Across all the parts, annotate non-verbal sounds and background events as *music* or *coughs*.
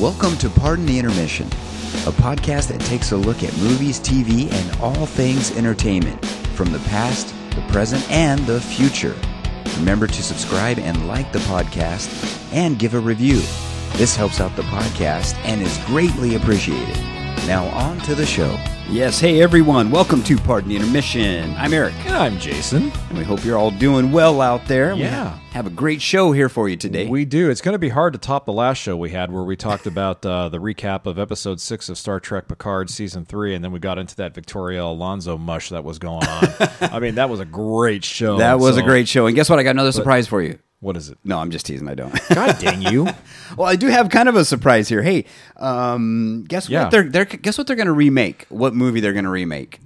Welcome to Pardon the Intermission, a podcast that takes a look at movies, TV, and all things entertainment from the past, the present, and the future. Remember to subscribe and like the podcast and give a review. This helps out the podcast and is greatly appreciated. Now, on to the show. Yes, hey everyone, welcome to Pardon the Intermission. I'm Eric, And I'm Jason. and we hope you're all doing well out there. We Yeah. have a great show here for you today. We do. It's going to be hard to top the last show we had where we talked about uh, the recap of episode six of Star Trek Picard season three, and then we got into that Victoria Alonso mush that was going on. *laughs* I mean, that was a great show. that was a great show. And guess what? I got another surprise for you. What is it? No, I'm just teasing. I don't. *laughs* God dang you! *laughs* well, I do have kind of a surprise here. Hey, um, guess Yeah. what? They're, they're guess what they're going to remake? What movie they're going to remake?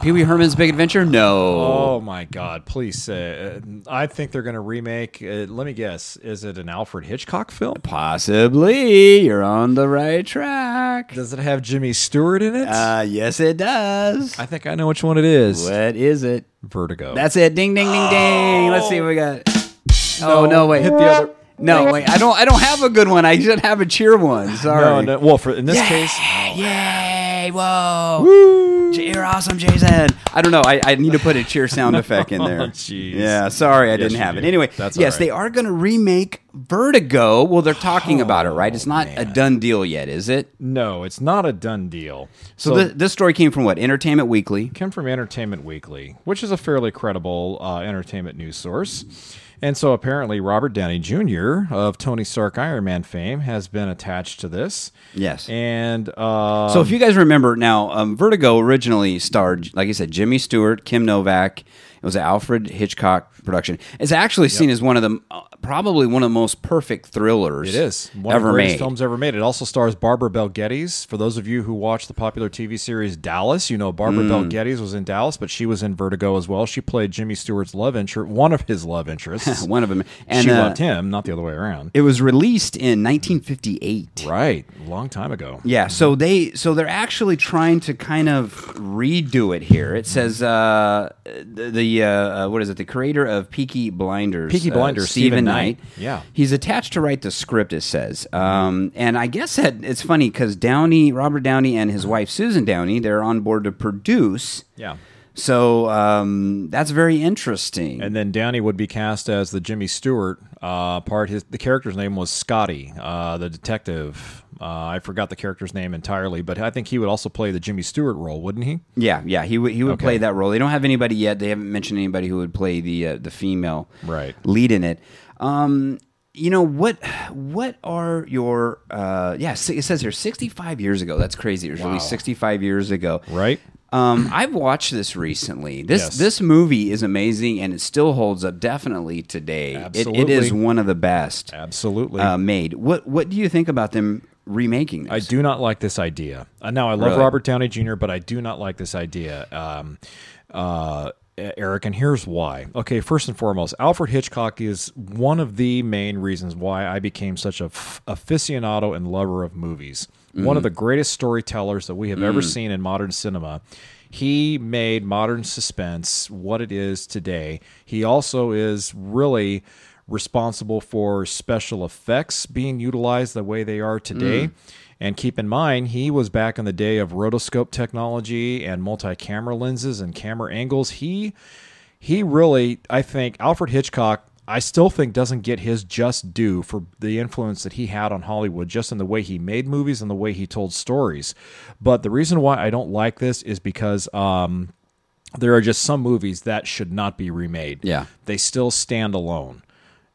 Pee Wee Herman's Big Adventure? No. Oh my God! Please say. Uh, I think they're going to remake. Uh, let me guess. Is it an Alfred Hitchcock film? Possibly. You're on the right track. Does it have Jimmy Stewart in it? Uh, yes, it does. I think I know which one it is. What is it? Vertigo. That's it. Ding, ding, ding, ding. Let's see what we got. Oh no, wait. Hit the other. No, wait. I don't. I don't have a good one. I should have a cheer one. Sorry. No, no. Well, for in this case, Yay! Whoa! J- You're awesome, Jason. I don't know. I, I need to put a cheer sound *laughs* effect in there. Oh. Yeah, sorry, I Yes, didn't have do. it. Anyway, That's yes, right. they are going to remake Vertigo. Well, they're talking about it, right? It's not a done deal yet, is it? no, it's not a done deal. So, thi- this story came from what? Entertainment Weekly. came from Entertainment Weekly, which is a fairly credible uh, entertainment news source. And so apparently, Robert Downey Jr. of Tony Stark Iron Man fame has been attached to this. Yes. And uh, So if you guys remember now, um, Vertigo originally starred, like I said, Jimmy Stewart, Kim Novak. It was an Alfred Hitchcock production. It's actually seen as one of the probably one of the most perfect thrillers. it is one ever of the greatest made. films ever made. It also stars Barbara Bel Geddes. For those of you who watch the popular TV series Dallas, you know Barbara Bel Mm. Geddes was in Dallas, but she was in Vertigo as well. She played Jimmy Stewart's love interest, one of his love interests. *laughs* One of them, and she uh, loved him, not the other way around. It was released in 1958. Right, a long time ago. Yeah, so they so they're actually trying to kind of redo it here. It says uh, the, the uh, uh, what is it? The creator of Peaky Blinders, Peaky uh, Blinders, Stephen Knight. Yeah. he's attached to write the script. It says, um, and I guess that it's funny because Downey, Robert Downey, and his wife Susan Downey, they're on board to produce. Yeah. So um, that's very interesting. And then Downey would be cast as the Jimmy Stewart uh, part. His the character's name was Scotty, uh, the detective. Uh, I forgot the character's name entirely, but I think he would also play the Jimmy Stewart role, wouldn't he? yeah, yeah, he would he would Okay. play that role. They don't have anybody yet. They haven't mentioned anybody who would play the uh, the female Right. lead in it. Um, you know what? What are your? Uh, yeah, it says here sixty five years ago. That's crazy. It was released sixty five years ago. Right. Um, I've watched this recently. This Yes. this movie is amazing, and it still holds up definitely today. It, it is one of the best Absolutely. uh, made. What What do you think about them remaking this? I do not like this idea. Uh, now, I love Really? Robert Downey Jr., but I do not like this idea. Um, uh, Eric, and here's why. Okay, first and foremost, Alfred Hitchcock is one of the main reasons why I became such a f- aficionado and lover of movies. One of mm. the greatest storytellers that we have ever mm. seen in modern cinema. He made modern suspense what it is today. He also is really responsible for special effects being utilized the way they are today. Mm. And keep in mind, he was back in the day of rotoscope technology and multi-camera lenses and camera angles. He he really, I think, Alfred Hitchcock. I still think doesn't get his just due for the influence that he had on Hollywood, just in the way he made movies and the way he told stories. But the reason why I don't like this is because um, there are just some movies that should not be remade. Yeah. They still stand alone.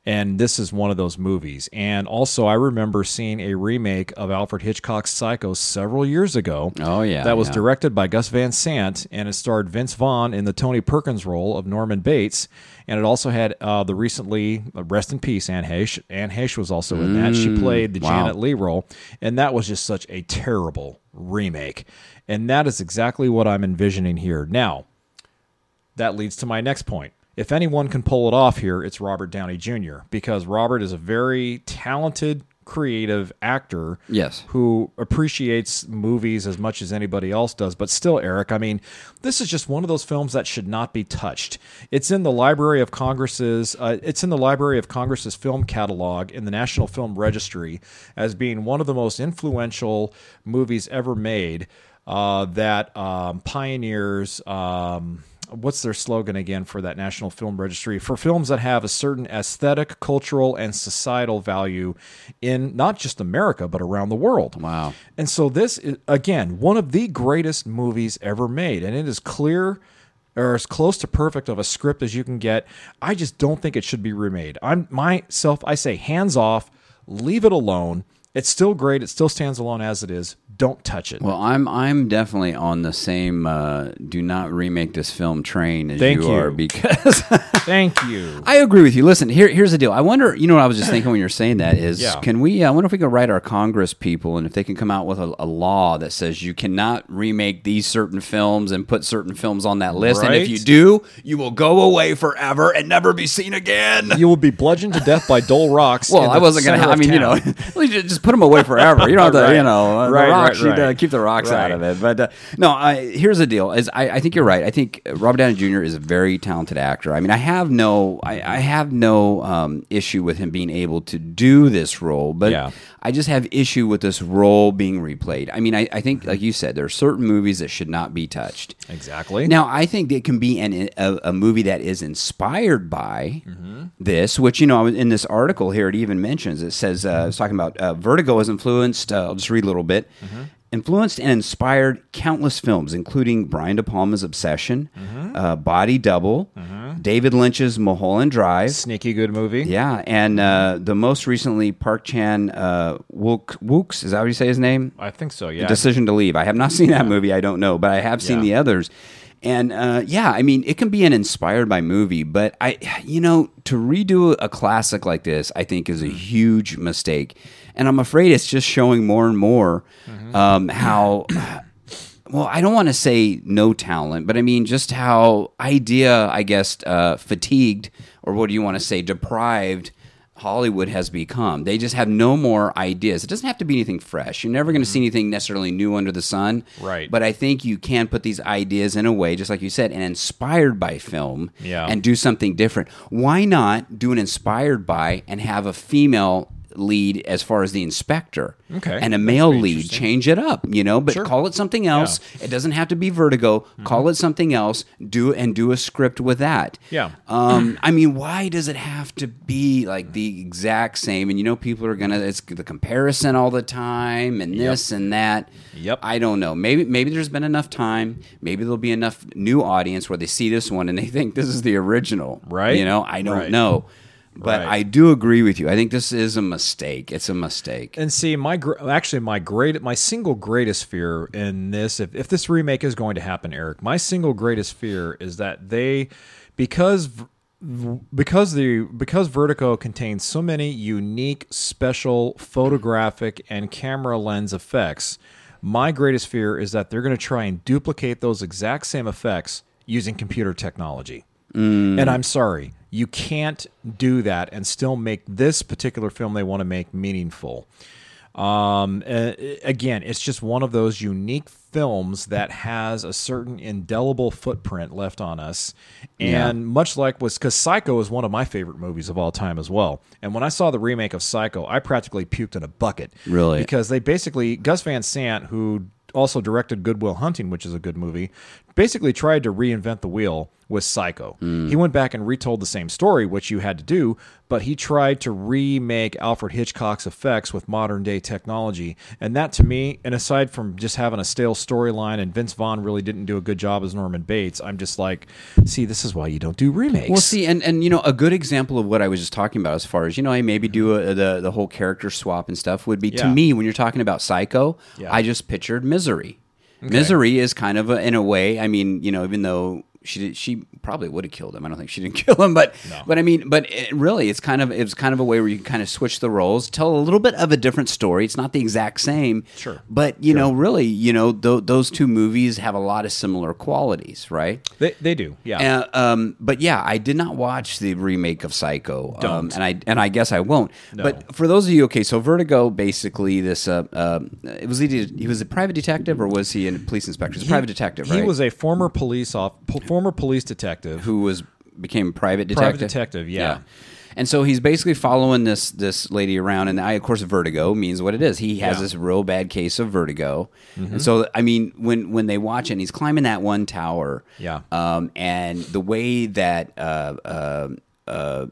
And this is one of those movies. And also, I remember seeing a remake of Alfred Hitchcock's Psycho several years ago. Oh, yeah, That was yeah. directed by Gus Van Sant, and it starred Vince Vaughn in the Tony Perkins role of Norman Bates. And it also had uh, the recently, uh, rest in peace, Anne Heche. Anne Heche was also in that. She played the Mm, wow. Janet Leigh role. And that was just such a terrible remake. And that is exactly what I'm envisioning here. Now, that leads to my next point. If anyone can pull it off here, it's Robert Downey Jr. because Robert is a very talented creative actor Yes. who appreciates movies as much as anybody else does. But still, Eric, I mean, this is just one of those films that should not be touched. It's in the Library of Congress's. Uh, it's in the Library of Congress's film catalog in the National Film Registry as being one of the most influential movies ever made. Uh, that um, pioneers. Um, what's their slogan again for that National Film Registry for films that have a certain aesthetic, cultural, and societal value in not just America but around the world. Wow. And so this is again one of the greatest movies ever made, and it is clear or as close to perfect of a script as you can get. I just don't think it should be remade. I'm myself. I say hands off, leave it alone. It's still great. It still stands alone as it is. Don't touch it. Well, I'm I'm definitely on the same uh, do not remake this film train as Thank you, you. are because *laughs* Thank you. I agree with you. Listen, here here's the deal. I wonder, you know what I was just thinking when you're saying that is Yeah. can we uh, I wonder if we could write our Congress people and if they can come out with a, a law that says you cannot remake these certain films and put certain films on that list and if you do, you will go away forever and never be seen again. You will be bludgeoned to death by dull Rocks. Well, I wasn't gonna. I of mean, you know, *laughs* town. just put them away *laughs* forever. You don't have to, Right. you know, Right, the rocks. right, you'd, uh, keep the rocks out of it. But uh, no, I, here's the deal: is I, I think you're right. I think Robert Downey Jr. is a very talented actor. I mean, I have no, I, I have no um, issue with him being able to do this role, but Yeah. I just have issue with this role being replayed. I mean, I, I think, like you said, there are certain movies that should not be touched. exactly. Now, I think it can be an, a, a movie that is inspired by Mm-hmm. this, which, you know, in this article here, it even mentions, it says, uh, it's talking about uh, Vertigo has influenced, uh, I'll just read a little bit, Mm-hmm. influenced and inspired countless films, including Brian De Palma's Obsession, Mm-hmm. uh, Body Double, David Lynch's Mulholland Drive. sneaky good movie. Yeah, and uh, the most recently, Park Chan uh, Wook, Wooks, is that what you say his name? I think so. Yeah. Decision to Leave. I have not seen that movie. I don't know, but I have seen Yeah. the others. And uh, yeah, I mean, it can be an inspired by movie, but I, you know, to redo a classic like this, I think is a huge mistake. And I'm afraid it's just showing more and more um, how. *clears throat* Well, I don't want to say no talent, but I mean just how idea, I guess, uh, fatigued, or what do you want to say, deprived Hollywood has become. They just have no more ideas. It doesn't have to be anything fresh. You're never going to see anything necessarily new under the sun. Right. But I think you can put these ideas in a way, just like you said, and inspired by film Yeah. and do something different. Why not do an inspired by and have a female lead as far as the inspector Okay. and a male lead change it up you know but Sure. call it something else it doesn't have to be vertigo call it something else do and do a script with that Yeah. um, I mean, why does it have to be like the exact same? And you know, people are gonna it's the comparison all the time, and this and that. Yep. I don't know. Maybe maybe there's been enough time. Maybe there'll be enough new audience where they see this one and they think this is the original. Right. You know, I don't Right. know. But Right. I do agree with you. I think this is a mistake. It's a mistake. And see, my gr- actually my great my single greatest fear in this, if if this remake is going to happen, Eric, my single greatest fear is that they, because because the because Vertigo contains so many unique, special photographic and camera lens effects. My greatest fear is that they're going to try and duplicate those exact same effects using computer technology. And I'm sorry, you can't do that and still make this particular film they want to make meaningful. Um, uh, again, it's just one of those unique films that has a certain indelible footprint left on us. And much like was because Psycho is one of my favorite movies of all time as well. And when I saw the remake of Psycho, I practically puked in a bucket. Really? Because they basically, Gus Van Sant, who also directed Good Will Hunting, which is a good movie, basically tried to reinvent the wheel with Psycho. Hmm. He went back and retold the same story, which you had to do, but he tried to remake Alfred Hitchcock's effects with modern day technology. And that to me, and aside from just having a stale storyline and Vince Vaughn really didn't do a good job as Norman Bates, I'm just like, see, this is why you don't do remakes. Well, see, and, and you know, a good example of what I was just talking about, as far as you know, I maybe do a, the the whole character swap and stuff, would be to me when you're talking about Psycho. Yeah. I just pictured Misery. Misery is kind of a, in a way. I mean, you know, even though she did. She probably would have killed him. I don't think she didn't *laughs* kill him, but but I mean, but it, really, it's kind of it's kind of a way where you can kind of switch the roles, tell a little bit of a different story. It's not the exact same, Sure. but you know, really, you know, th- those two movies have a lot of similar qualities, right? They, they do, yeah. Uh, um, but yeah, I did not watch the remake of Psycho, um, and I and I guess I won't. But for those of you, okay, so Vertigo, basically, this uh, uh, it was he, he was a private detective or was he a police inspector? He's a private detective, he was a former police off, po- former police detective. who was became private detective. Private detective, yeah. And so he's basically following this this lady around, and I, of course, vertigo means what it is. He has Yeah. Mm-hmm. this real bad case of vertigo, and so I mean, when when they watch it, and he's climbing that one tower, Yeah. um, and the way that uh, uh, uh,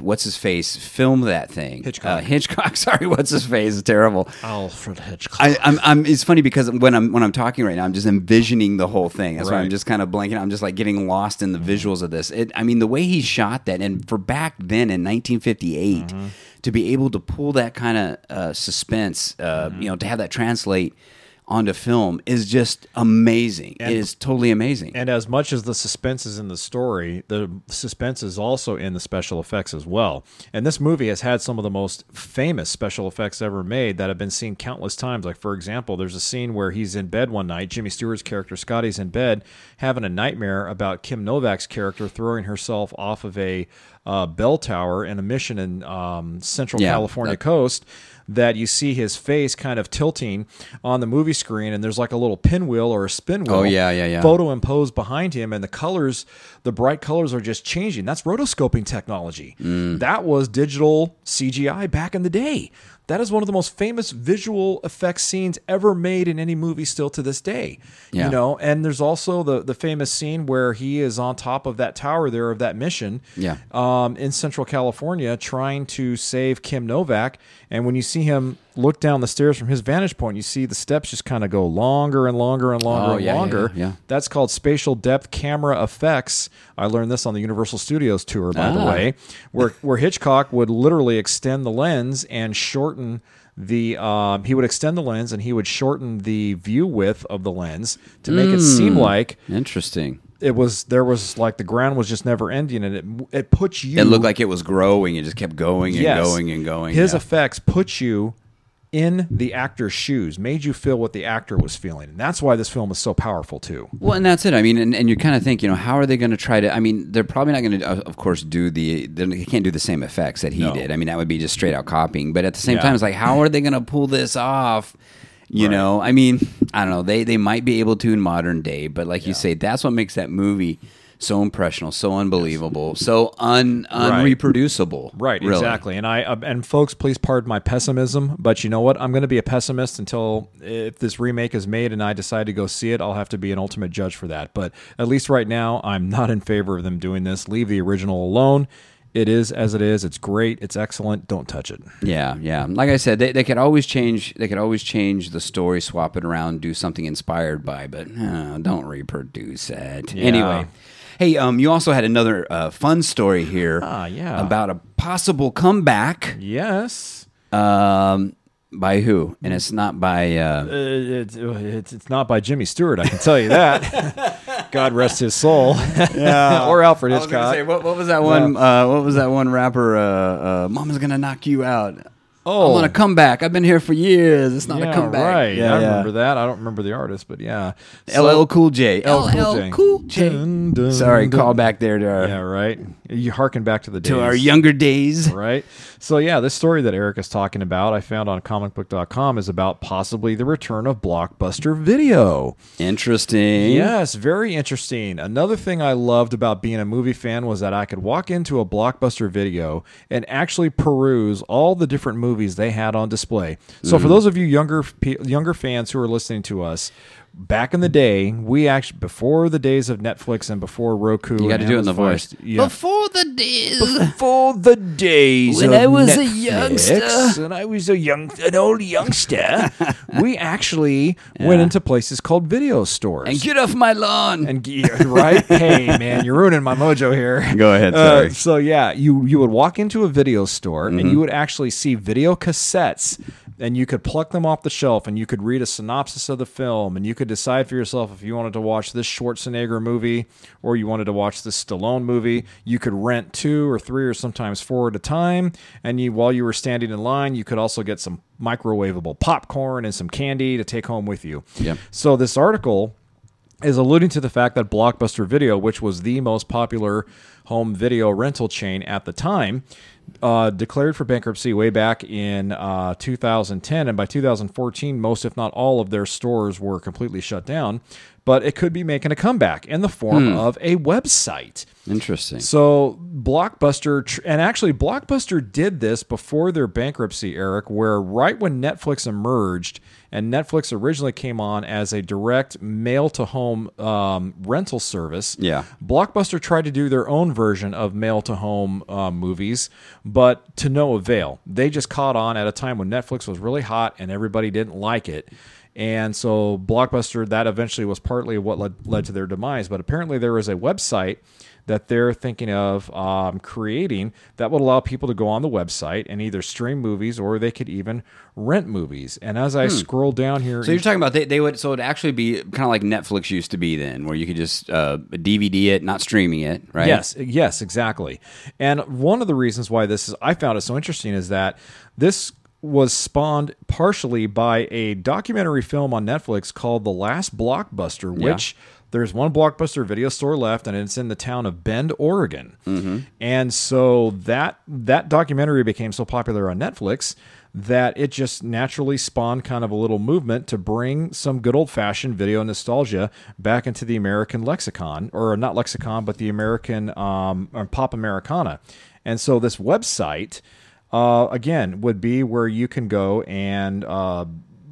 what's his face filmed that thing, Hitchcock. uh, Hitchcock. *laughs* Sorry, what's his face? Terrible. Alfred Hitchcock. I, I'm, I'm. It's funny because when I'm when I'm talking right now, I'm just envisioning the whole thing. That's why I'm just kind of blanking. I'm just like getting lost in the visuals of this. It, I mean, the way he shot that, and for back then in 1958, Mm-hmm. to be able to pull that kind of uh, suspense, uh, Mm-hmm. you know, to have that translate onto film is just amazing. it is totally amazing. And as much as the suspense is in the story, the suspense is also in the special effects as well. And this movie has had some of the most famous special effects ever made that have been seen countless times. Like, for example, there's a scene where he's in bed one night. Jimmy Stewart's character, Scotty's in bed having a nightmare about Kim Novak's character throwing herself off of a uh, bell tower in a mission in um, Central Yeah, California that- coast that you see his face kind of tilting on the movie screen and there's like a little pinwheel or a spin wheel Oh, yeah, yeah, yeah. photo imposed behind him and the colors the bright colors are just changing that's rotoscoping technology Mm. that was digital cgi back in the day that is one of the most famous visual effects scenes ever made in any movie still to this day Yeah. you know and there's also the the famous scene where he is on top of that tower there of that mission Yeah. um, in Central California trying to save Kim Novak. And when you see him look down the stairs from his vantage point, you see the steps just kind of go longer and longer and longer Oh, and yeah, longer. yeah, yeah. That's called spatial depth camera effects. I learned this on the Universal Studios tour, by the Ah. way, where where Hitchcock would literally extend the lens and shorten the um, he would extend the lens and he would shorten the view width of the lens to make it Hmm. seem like Interesting. it was there was like the ground was just never ending and it it puts you It looked like it was growing. It just kept going and Yes. going and going. His yeah. effects put you in the actor's shoes, made you feel what the actor was feeling. And that's why this film is so powerful too. Well, and that's it. I mean, and, and you kind of think, you know, how are they going to try to? I mean, they're probably not going to, of course, do the. They can't do the same effects that he No. did. I mean, that would be just straight out copying. But at the same Yeah. time, it's like, how are they going to pull this off? You know, I mean, I don't know. They they might be able to in modern day, but like you say, that's what makes that movie so impressional, so unbelievable, so un unreproducible. Right, really. exactly. And I uh, and folks, please pardon my pessimism, but you know what? I'm going to be a pessimist until if this remake is made and I decide to go see it, I'll have to be an ultimate judge for that. But at least right now, I'm not in favor of them doing this. Leave the original alone. It is as it is. It's great. It's excellent. Don't touch it. Yeah, yeah. Like I said, they, they could always change. They could always change the story, swap it around, do something inspired by, but uh, don't reproduce it. Yeah. Anyway, hey, um, you also had another uh, fun story here. Ah, yeah. about a possible comeback. Yes. Um, by who? And it's not by. Uh, Uh, it's, it's it's not by Jimmy Stewart, I can tell you that. *laughs* God rest his soul. Yeah. *laughs* or Alfred Hitchcock. say, what, what was that one? Uh, what was that one rapper? Uh, uh, Mama's gonna knock you out. Oh. I want to come back. I've been here for years. It's not yeah, a comeback. right. Yeah, I yeah. remember that. I don't remember the artist, but yeah. LL Cool J. LL Cool J. Cool J. Dun, dun, Sorry, dun. call back there to our, Yeah, right. You harken back to the days. to our younger days. right? So yeah, this story that Eric is talking about, I found on comicbook.com is about possibly the return of Blockbuster Video. Interesting. Yes, very interesting. Another thing I loved about being a movie fan was that I could walk into a Blockbuster video and actually peruse all the different movies they had on display. So Mm-hmm. for those of you younger younger fans who are listening to us, back in the day, we actually before the days of Netflix and before Roku, You got to do it in the voice. Yeah. Before the days. Before the days When of I was a Netflix, youngster. and I was a young, an old youngster, *laughs* we actually went into places called video stores. And get off my lawn. And right, *laughs* hey man, you're ruining my mojo here. Go ahead, Uh, sorry. so yeah, you you would walk into a video store Mm-hmm. and you would actually see video cassettes and you could pluck them off the shelf and you could read a synopsis of the film and you could decide for yourself if you wanted to watch this Schwarzenegger movie or you wanted to watch this Stallone movie. You could rent two or three or sometimes four at a time. And you, while you were standing in line, you could also get some microwavable popcorn and some candy to take home with you. Yep. So this article is alluding to the fact that Blockbuster Video, which was the most popular home video rental chain at the time, uh, declared for bankruptcy way back in uh, 2010. And by 2014, most, if not all, of their stores were completely shut down. But it could be making a comeback in the form of a website. Interesting. So Blockbuster, tr- and actually Blockbuster did this before their bankruptcy, Eric, where right when Netflix emerged, and Netflix originally came on as a direct mail to home um, rental service. Yeah. Blockbuster tried to do their own version of mail to home uh, movies, but to no avail. They just caught on at a time when Netflix was really hot and everybody didn't like it. And so Blockbuster, that eventually was partly what led, led to their demise. But apparently, there is a website that they're thinking of um, creating that would allow people to go on the website and either stream movies or they could even rent movies. And as I scroll down here, So you're talking about they, they would so it'd actually be kind of like Netflix used to be then, where you could just uh, DVD it, not streaming it, right? Yes, yes, exactly. And one of the reasons why this is I found it so interesting is that this was spawned partially by a documentary film on Netflix called The Last Blockbuster, Yeah. There's one blockbuster video store left and it's in the town of Bend, Oregon. And so that that documentary became so popular on Netflix that it just naturally spawned kind of a little movement to bring some good old fashioned video nostalgia back into the American lexicon, or not lexicon, but the American um, or pop Americana. And so this website, uh, again, would be where you can go and uh,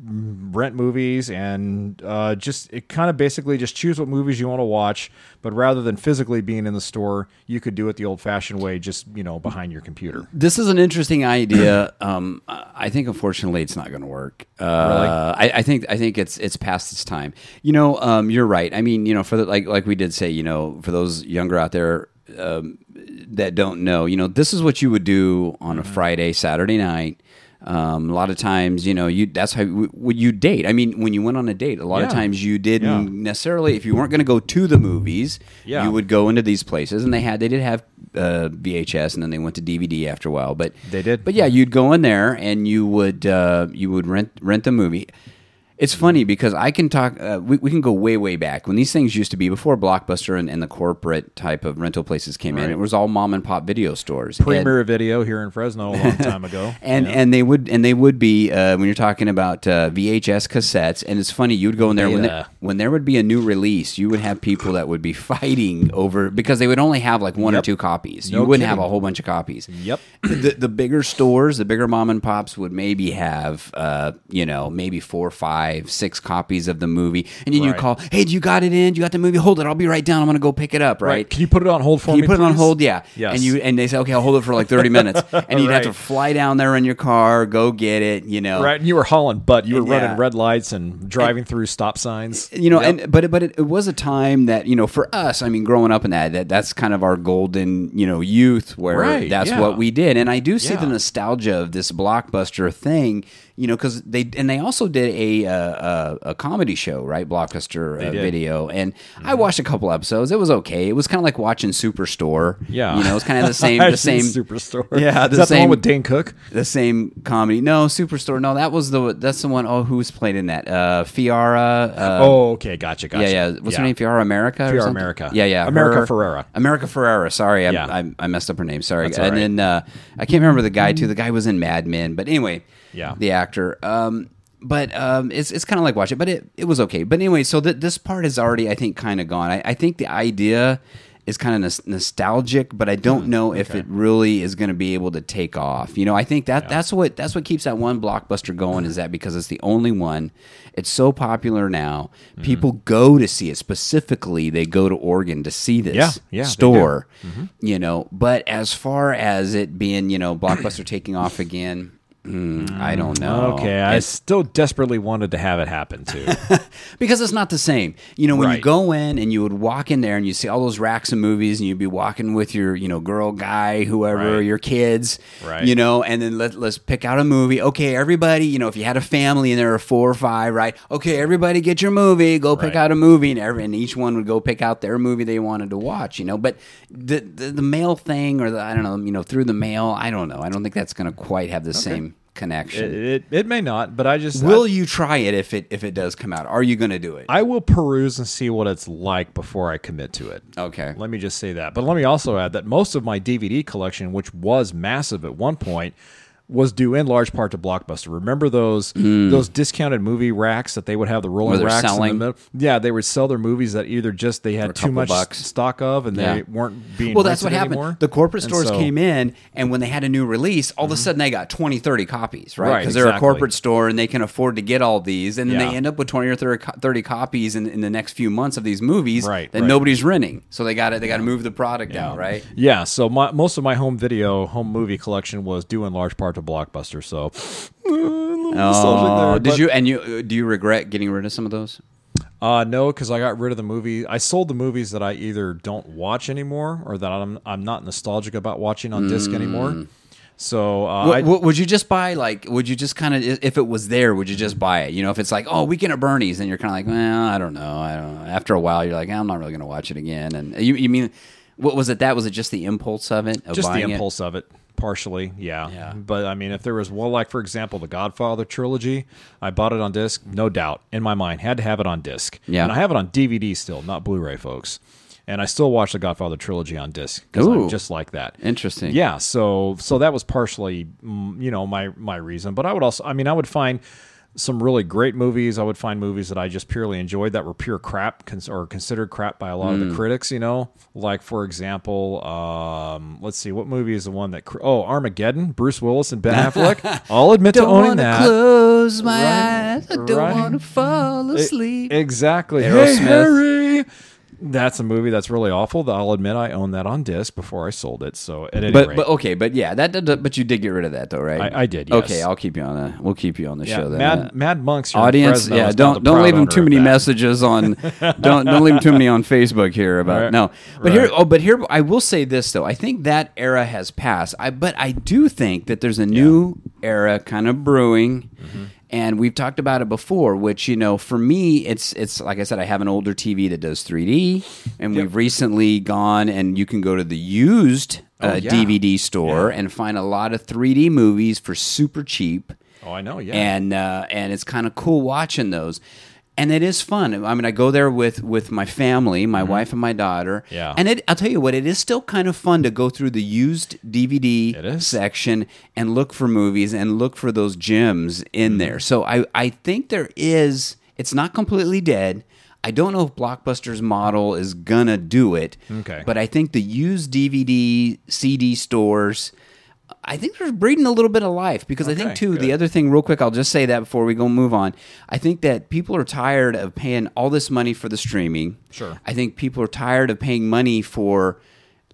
rent movies and uh, just it kind of basically just choose what movies you want to watch. But rather than physically being in the store, you could do it the old fashioned way, just you know behind your computer. This is an interesting idea. *clears throat* Um, I think unfortunately it's not going to work. Uh, I, I think I think it's it's past its time. You know, um, you're right. I mean, you know, for the, like like we did say, you know, for those younger out there um, that don't know, you know, this is what you would do on a Friday, Saturday night. Um, a lot of times, you know, you that's how would you date. I mean, when you went on a date, a lot of times you didn't Yeah. necessarily. If you weren't going to go to the movies, Yeah. you would go into these places, and they had they did have uh, VHS, and then they went to DVD after a while. But They did. But yeah, you'd go in there and you would uh, you would rent rent the movie. It's funny because I can talk. Uh, we, we can go way way back when these things used to be before Blockbuster and, and the corporate type of rental places came in. Right. It was all mom and pop video stores. And- Premier Video here in Fresno a long time ago, *laughs* and Yeah. and they would and they would be uh, when you're talking about uh, VHS cassettes, and it's funny you'd go in there when there, when there would be a new release, you would have people that would be fighting over because they would only have like one or two copies. No you wouldn't have a whole bunch of copies. Yep. *clears throat* the the bigger stores, the bigger mom and pops would maybe have uh, you know maybe four, or five, six copies of the movie, and then you Right. call, hey, do you got it in? Do you got the movie? Hold it, I'll be right down. I'm gonna go pick it up. Right. Can you put it on hold for Can me? you put it on please? hold? Yeah. Yes. And you and they say, okay, I'll hold it for like thirty minutes, *laughs* and you'd have to Right. fly down there in your car, go get it. You know. Right, and you were hauling butt. You were Yeah. running red lights and driving through stop signs. You know, Yep. and but but it, it was a time that you know for us. I mean, growing up in that, that that's kind of our golden you know youth where Right, that's yeah. what we did. And I do see the Yeah. nostalgia of this blockbuster thing. You know, because they and they also did a uh, a, a comedy show, right? Blockbuster uh. Mm-hmm. video, and I watched a couple episodes. It was okay. It was kind of like watching Superstore. Yeah. you know, it's kind of the *laughs* same the same superstore. Yeah, is the that the same- one with Dane Cook? the same comedy. No, Superstore. No, that was the that's the one. Oh, who's played in that? Uh, Fiara. Uh, oh, okay, gotcha, gotcha. yeah, yeah. What's her name? Fiara America. Fiara? America. Yeah, yeah. America her- Ferrera. America Ferrera. Sorry, I, Yeah. I, I messed up her name. Sorry. And then uh, I can't remember the guy too. The guy was in Mad Men. But anyway, Yeah. the actor. Um, but um, it's it's kind of like watch it, but it, it was okay. But anyway, so th- this part is already I think kind of gone. I, I think the idea is kind of nos- nostalgic, but I don't know if it really is going to be able to take off. You know, I think that that's what that's what keeps that one blockbuster going is that because it's the only one. It's so popular now. Mm-hmm. People go to see it. Specifically, they go to Oregon to see this Yeah, yeah, store. Mm-hmm. You know, but as far as it being, you know, blockbuster taking off again, Mm, I don't mm, know. Okay, I It's- still desperately wanted to have it happen too. *laughs* because it's not the same. You know, when you go in and you would walk in there and you see all those racks of movies, and you'd be walking with your, you know, girl, guy, whoever, Right. your kids, Right. You know, and then let let's pick out a movie. Okay, everybody, you know, if you had a family and there are four or five, right? Okay, everybody, get your movie. Go pick Right. out a movie, and every and each one would go pick out their movie they wanted to watch. You know, but the the, the mail thing or the I don't know, you know, through the mail, I don't know. I don't think that's going to quite have the same connection. it, it it may not, but I just Will I, you try it if it if it does come out? Are you going to do it? I will peruse and see what it's like before I commit to it. Okay. Let me just say that. But let me also add that most of my DVD collection, which was massive at one point, was due in large part to Blockbuster. Remember those those discounted movie racks that they would have the rolling racks selling? in the middle? Yeah, they would sell their movies that either just they had too much bucks. stock of and Yeah. they weren't being Well, that's what happened. anymore. The corporate stores so- Mm-hmm. came in, and when they had a new release, all of a sudden they got 20, 30 copies, right? Right, Because they're a corporate store and they can afford to get all these. And then Yeah. they end up with 20 or 30, copies in, in the next few months of these movies Right, that right. nobody's renting. So they got to they got to move the product out, right? Yeah, so my, most of my home video, home movie collection was due in large part to Blockbuster. So, uh, *sighs* a little Oh, there, did you and you uh, do you regret getting rid of some of those? Uh, no, because I got rid of the movie. I sold the movies that I either don't watch anymore or that I'm I'm not nostalgic about watching on disc anymore. So uh, I, what- would you just buy like? Would you just kind of if it was there? Would you just buy it? You know, if it's like oh weekend at Bernie's, then you're kind of like well I don't know I don't know. After a while, you're like I'm not really going to watch it again. And you you mean what was it? That was it? Just the impulse of it? Of just the buying it? impulse of it, partially, yeah. Yeah. But I mean, if there was one, like for example, the Godfather trilogy, I bought it on disc, no doubt in my mind, had to have it on disc. Yeah. and I have it on DVD still, not Blu-ray, folks. And I still watch the Godfather trilogy on disc because I'm just like that. Interesting. Yeah, so so that was partially, mm, you know, my my reason. But I would also, I mean, I would find some really great movies. I would find movies that I just purely enjoyed that were pure crap cons- or considered crap by a lot Mm. of the critics. You know, like for example, um, let's see, what movie is the one that? cr- Oh, Armageddon, Bruce Willis and Ben Affleck. *laughs* I'll admit to owning that. close my Right, eyes. I don't right. want to fall asleep. exactly. Hey, Aerosmith. Harry. That's a movie that's really awful. I'll admit I own that on disc before I sold it. So at any but rate, but okay, but yeah, that, that but you did get rid of that though, right? I- I did, yes. Okay, I'll keep you on the we'll keep you on the yeah, show then. Mad Uh, Mad Monks audience, Fresno yeah, *laughs* don't don't leave them too many messages on don't don't leave them too many on Facebook here about Right. no. But here oh, but here I will say this though. I think that era has passed. I but I do think that there's a new era kind of brewing. Mm-hmm. And we've talked about it before, which you know, for me, it's it's like I said, I have an older TV that does 3D, and we've recently gone and you can go to the used uh, Oh, yeah. DVD store and find a lot of 3D movies for super cheap Oh, I know. Yeah. and uh, and it's kind of cool watching those. And it is fun. I mean, I go there with with my family, my wife and my daughter. Mm-hmm. Yeah. And it, I'll tell you what, it is still kind of fun to go through the used DVD section and look for movies and look for those gems in there. So I I think there is. It's not completely dead. I don't know if Blockbuster's model is gonna do it. Okay. But I think the used DVD CD stores. I think they're breeding a little bit of life because I think Okay, too the other thing real quick I'll just say that before we go move on. I think that people are tired of paying all this money for the streaming. Sure. I think people are tired of paying money for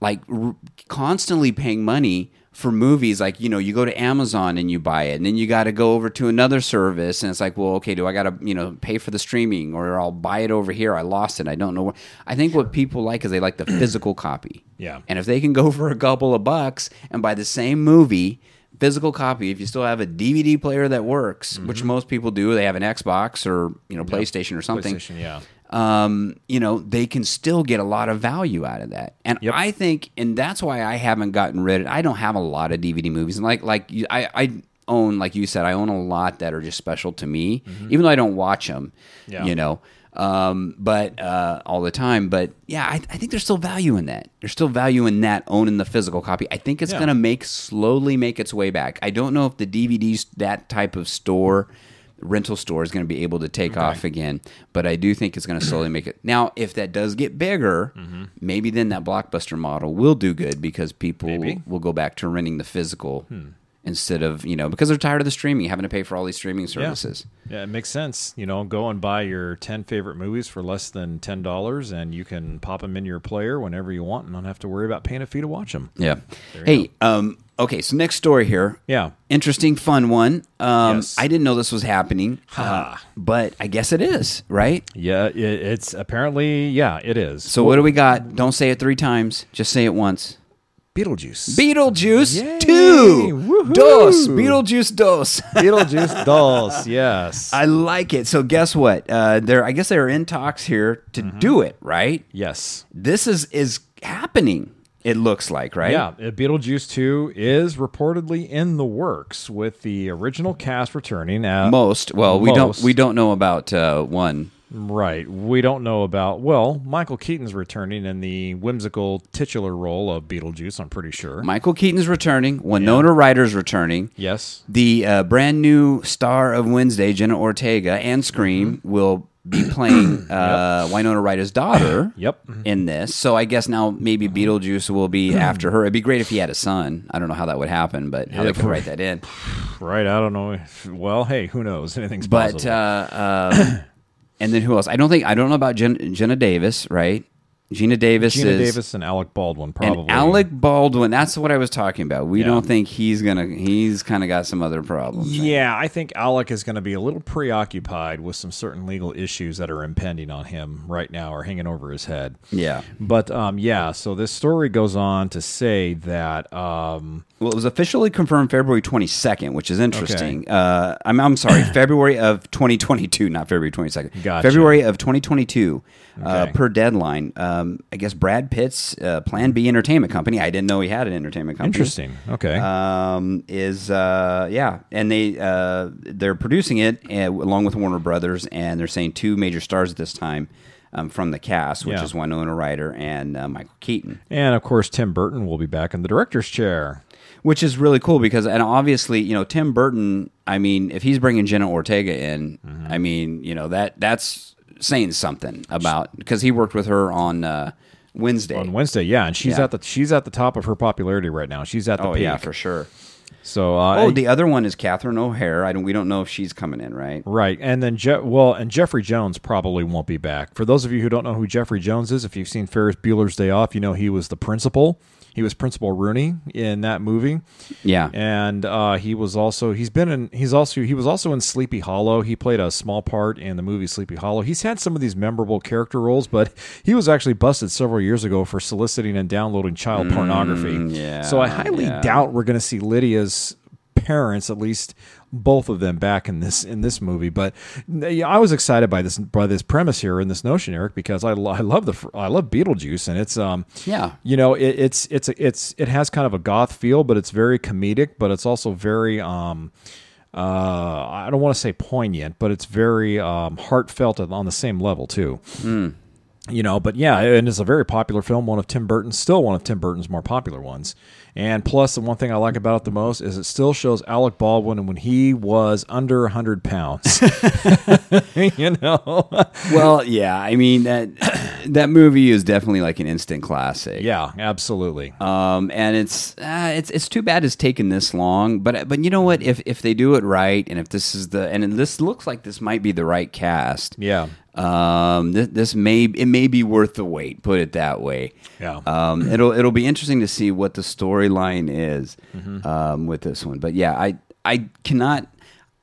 like r- constantly paying money for movies like you know you go to Amazon and you buy it and then you got to go over to another service and it's like well okay do I got to you know pay for the streaming or I'll buy it over here I lost it I don't know where I think what people like is they like the *clears throat* physical copy Yeah. and if they can go *laughs* for a couple of bucks and buy the same movie, physical copy, if you still have a DVD player that works, which Mm-hmm. most people do, they have an Xbox or you know PlayStation or something. PlayStation, yeah. Um, you know, they can still get a lot of value out of that. And Yep. I think, and that's why I haven't gotten rid of. I don't have a lot of DVD movies, and like like I I own like you said, I own a lot that are just special to me, even though I don't watch them. Mm-hmm. Yeah. You know, um, but uh, all the time. But yeah, I, I think there's still value in that. There's still value in that owning the physical copy. I think it's Yeah. gonna make slowly make its way back. I don't know if the DVDs that type of store. Rental store is going to be able to take off again, but I do think it's going to slowly make it. Now, if that does get bigger, maybe then that blockbuster model will do good because people Maybe. will go back to renting the physical instead of you know because they're tired of the streaming, having to pay for all these streaming services. Yeah, it makes sense. You know, go and buy your 10 favorite movies for less than $10 and you can pop them in your player whenever you want and not have to worry about paying a fee to watch them. Yeah. Hey, um, Okay, so next story here. Yeah. Interesting, fun one. Um, Yes. I didn't know this was happening, uh, but I guess it is, right? Yeah, it, it's apparently yeah, it is. So what do we got? Don't say it three times. Just say it once. Beetlejuice. Beetlejuice Yay! 2. Woohoo! Dos. Beetlejuice dos. *laughs* Beetlejuice dolls. Yes. I like it. So guess what? Uh, they're I guess they're in talks here to Mm-hmm. do it, right? yes. This is is happening. It looks like, right? Yeah, uh, Beetlejuice 2 is reportedly in the works with the original cast returning. Uh, Most. Well, we don't we don't know about uh, one. Right. We don't know about, well, Michael Keaton's returning in the whimsical titular role of Beetlejuice, I'm pretty sure. Michael Keaton's returning. Winona Ryder's returning. yes. The uh, brand new star of Wednesday, Jenna Ortega, and Scream Mm-hmm. will be playing *clears throat* uh, Winona Ryder's daughter. *clears throat* Yep. In this, so I guess now maybe Beetlejuice will be *clears throat* after her. It'd be great if he had a son. I don't know how that would happen, but how they could write that in. *sighs* Right. I don't know. Well, hey, who knows? *laughs* Anything's But possible. uh, um, and then who else? I don't think I don't know about Jen, Jenna Davis, right? Geena Davis Geena is Davis and Alec Baldwin, probably. and Alec Baldwin. That's what I was talking about. We Yeah. don't think he's gonna. He's kind of got some other problems. right? Yeah, I think Alec is going to be a little preoccupied with some certain legal issues that are impending on him right now or hanging over his head. Yeah. But um, yeah, so this story goes on to say that um, Well, it was officially confirmed February 22nd, which is interesting. Uh, I'm, I'm sorry, *coughs* February of 2022, not February 22nd. Gotcha. February of 2022, uh, per deadline. Um, I guess Brad Pitt's uh, Plan B Entertainment Company. I didn't know he had an entertainment company. interesting. Okay. Um, is uh, yeah, and they uh, they're producing it uh, along with Warner Brothers, and they're saying two major stars at this time um, from the cast, which Yeah. is Winona Ryder and uh, Michael Keaton. and of course, Tim Burton will be back in the director's chair. which is really cool because and obviously you know Tim Burton I mean if he's bringing Jenna Ortega in Mm-hmm. I mean you know that that's saying something about because he worked with her on uh, Wednesday On Wednesday, yeah, and she's Yeah. at the she's at the top of her popularity right now. She's at the oh peak. yeah for sure So uh, oh the other one is Catherine O'Hara I don't we don't know if she's coming in right Right, and then Je- well, and Jeffrey Jones probably won't be back. For those of you who don't know who Jeffrey Jones is, if you've seen Ferris Bueller's Day Off, you know he was the principal. He was Principal Rooney in that movie, yeah and uh, he was also he's been in he's also he was also in Sleepy Hollow. He played a small part in the movie Sleepy Hollow. He's had some of these memorable character roles, but he was actually busted several years ago for soliciting and downloading child pornography. Mm, yeah, so I highly yeah. doubt we're going to see Lydia's parents, at least both of them, back in this in this movie. But yeah, I was excited by this by this premise here and this notion, Eric, because I, lo- I love the I love Beetlejuice, and it's um Yeah. you know it, it's it's it's it has kind of a goth feel, but it's very comedic, but it's also very um. Uh, I don't want to say poignant, but it's very um, heartfelt on the same level too you know but yeah and it's a very popular film one of tim burton's still one of tim burton's more popular ones and plus the one thing i like about it the most is it still shows alec baldwin when he was under 100 pounds. *laughs* You know? Well yeah I mean that that movie is definitely like an instant classic yeah absolutely Um, and it's uh, it's it's too bad it's taken this long, but but you know what? If if they do it right, and if this is the and this looks like this might be the right cast, yeah Um, this, this may it may be worth the wait. Put it that way. Yeah. Um, it'll it'll be interesting to see what the storyline is Mm-hmm. um, with this one. But yeah, I I cannot.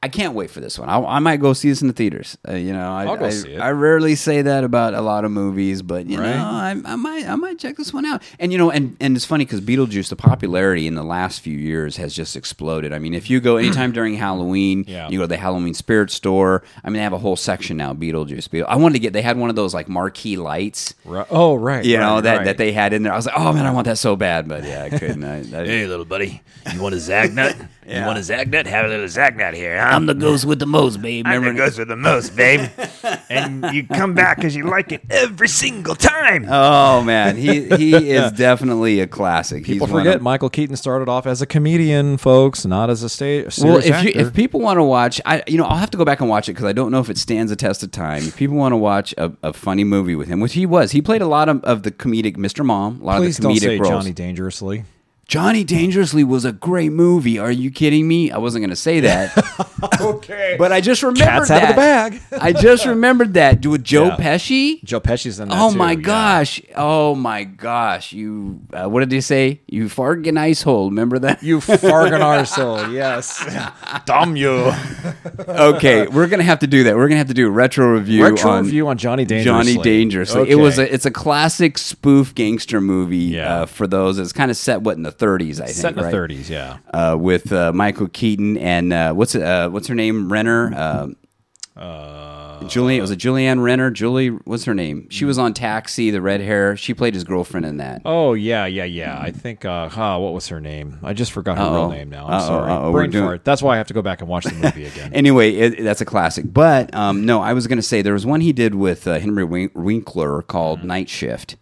I can't wait for this one. I, I might go see this in the theaters. Uh, you know, I, I'll go I, see it. I rarely say that about a lot of movies, but you Right. know, I, I might I might check this one out. And you know, and and it's funny because Beetlejuice, the popularity in the last few years has just exploded. I mean, if you go *clears throat* anytime during Halloween, Yeah. you go to the Halloween Spirit Store. I mean, they have a whole section now, Beetlejuice. Beetle- I wanted to get. They had one of those like marquee lights. right. oh right You know right, that, right. that they had in there. I was like, oh man, I want that so bad, but yeah, I couldn't. I, I, *laughs* Hey, little buddy, you want a Zagnut? *laughs* Yeah. You want a Zagnut? Have a little Zagnut here, huh? I'm the ghost with the most, babe. I'm Remember? the ghost with the most, babe. *laughs* and you come back because you like it every single time. Oh man, he *laughs* he is definitely a classic. people He's one forget of- michael keaton started off as a comedian folks not as a stage Well, if you, if people want to watch, I you know I'll have to go back and watch it because I don't know if it stands a test of time. If people want to watch a, a funny movie with him, which he was, he played a lot of, of the comedic Mr. Mom, a lot please of the comedic don't comedic say roles. johnny dangerously Johnny Dangerously was a great movie. Are you kidding me? I wasn't going to say that. *laughs* Okay. But I just remembered Cat's that. out of the bag. I just *laughs* remembered that Do with Joe Yeah. Pesci. Joe Pesci's in that Oh too, my yeah. gosh! Oh my gosh! You uh, what did they say? You fargan ice hole. Remember that? You fargan arsehole, *laughs* yes. Damn you. okay, we're gonna have to do that. We're gonna have to do a retro review. Retro on review on Johnny Dangerously. Johnny Dangerously. Okay. It was a it's a classic spoof gangster movie. Yeah. Uh, for those, it's kind of set what in the 30s, I think. set in the 30s, yeah. Uh, with uh, Michael Keaton and uh, what's uh, what's her name? Renner. Uh, Uh, Julian was it Julianne Renner? Julie, what's her name? She was on Taxi, the red hair. She played his girlfriend in that. Oh yeah, yeah, yeah. I think. Uh, huh, what was her name? I just forgot her Uh-oh. real name now. I'm Uh-oh, sorry. uh-oh, Brain doing-. That's why I have to go back and watch the movie *laughs* again. Anyway, it, that's a classic. But um, no, I was going to say there was one he did with uh, Henry Winkler called Mm-hmm. Night Shift.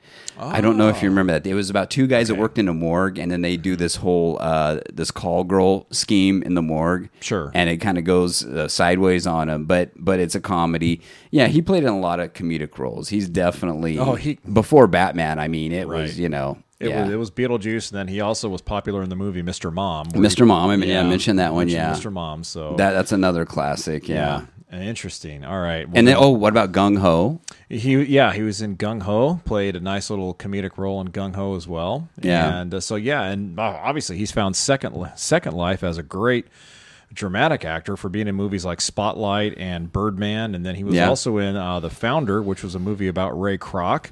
I don't know if you remember that. It was about two guys that worked in a morgue, and then they do this whole uh, this call girl scheme in the morgue. Sure. and it kind of goes uh, sideways on him, but but it's a comedy. Yeah, he played in a lot of comedic roles. He's definitely Oh, he- before Batman. I mean, it Right. was you know It yeah. was it was Beetlejuice, and then he also was popular in the movie Mr. Mom. Mr. he- Mom. I mean, yeah, I mentioned that one. Yeah, Mr. Mom. So that that's another classic. yeah. yeah. Interesting. All right. Well, And then, oh, what about Gung Ho? He yeah, he was in Gung Ho, played a nice little comedic role in Gung Ho as well. Yeah. and uh, so yeah, and uh, obviously he's found second second life as a great dramatic actor for being in movies like Spotlight and Birdman, and then he was Yeah. also in uh, The Founder, which was a movie about Ray Kroc.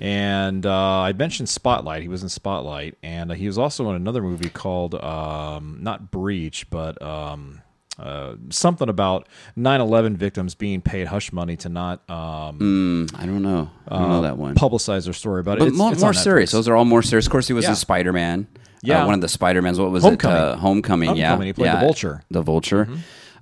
And uh, I mentioned Spotlight. He was in Spotlight, and uh, he was also in another movie called um, not Breach, but um, uh, something about 9/11 victims being paid hush money to not um, I don't know. I don't know that one. publicize their story, but, but it's, more, it's more serious. Those are all more serious. Of course, he was Yeah. a Spider Man. Yeah. one of the Spider Mans. What was Homecoming. it? Uh, Homecoming. Yeah, Homecoming. He played the yeah. Vulture. Mm-hmm. The Vulture.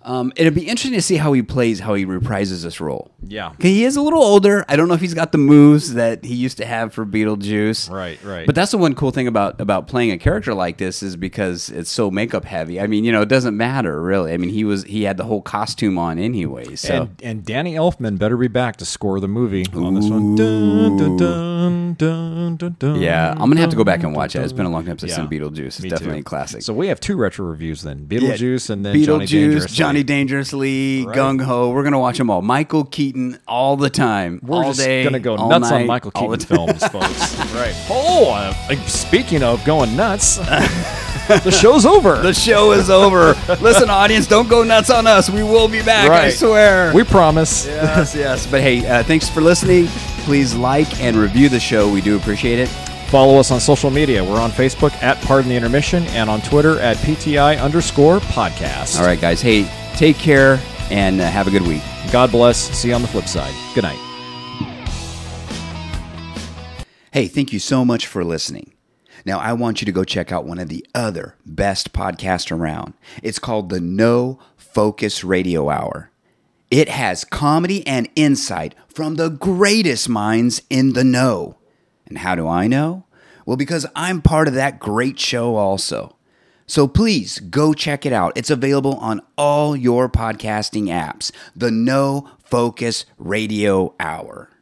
Um, it'd be interesting to see how he plays, how he reprises this role. Yeah. he is a little older. I don't know if he's got the moves that he used to have for Beetlejuice. Right, right. But that's the one cool thing about about playing a character like this is because it's so makeup heavy. I mean, you know, it doesn't matter really. I mean, he was he had the whole costume on anyway. So And, and Danny Elfman better be back to score the movie on this one. Dun, dun, dun, yeah, I'm gonna have to go back and watch it. It's been a long time since Yeah. I've seen Beetlejuice. It's definitely too. a classic. So we have two retro reviews then: Beetlejuice and then Beetlejuice, Johnny Dangerously. Johnny Dangerously, Right. Gung Ho. We're gonna watch them all. Michael Keaton all the time. We're all just day, gonna go nuts night, on Michael Keaton films, folks. *laughs* right. Oh, uh, speaking of going nuts, *laughs* the show's over. The show is over. Listen, audience, don't go nuts on us. We will be back. I swear. we promise. yes, *laughs* yes. But hey, uh, thanks for listening. Please like and review the show. We do appreciate it. Follow us on social media. We're on Facebook at Pardon the Intermission and on Twitter at PTI underscore podcast. All right, guys. Hey, take care and uh, have a good week. God bless. See you on the flip side. Good night. Hey, thank you so much for listening. Now, I want you to go check out one of the other best podcasts around. It's called the No Focus Radio Hour. It has comedy and insight from the greatest minds in the know. And how do I know? Well, because I'm part of that great show also. So please go check it out. It's available on all your podcasting apps. The No Focus Radio Hour.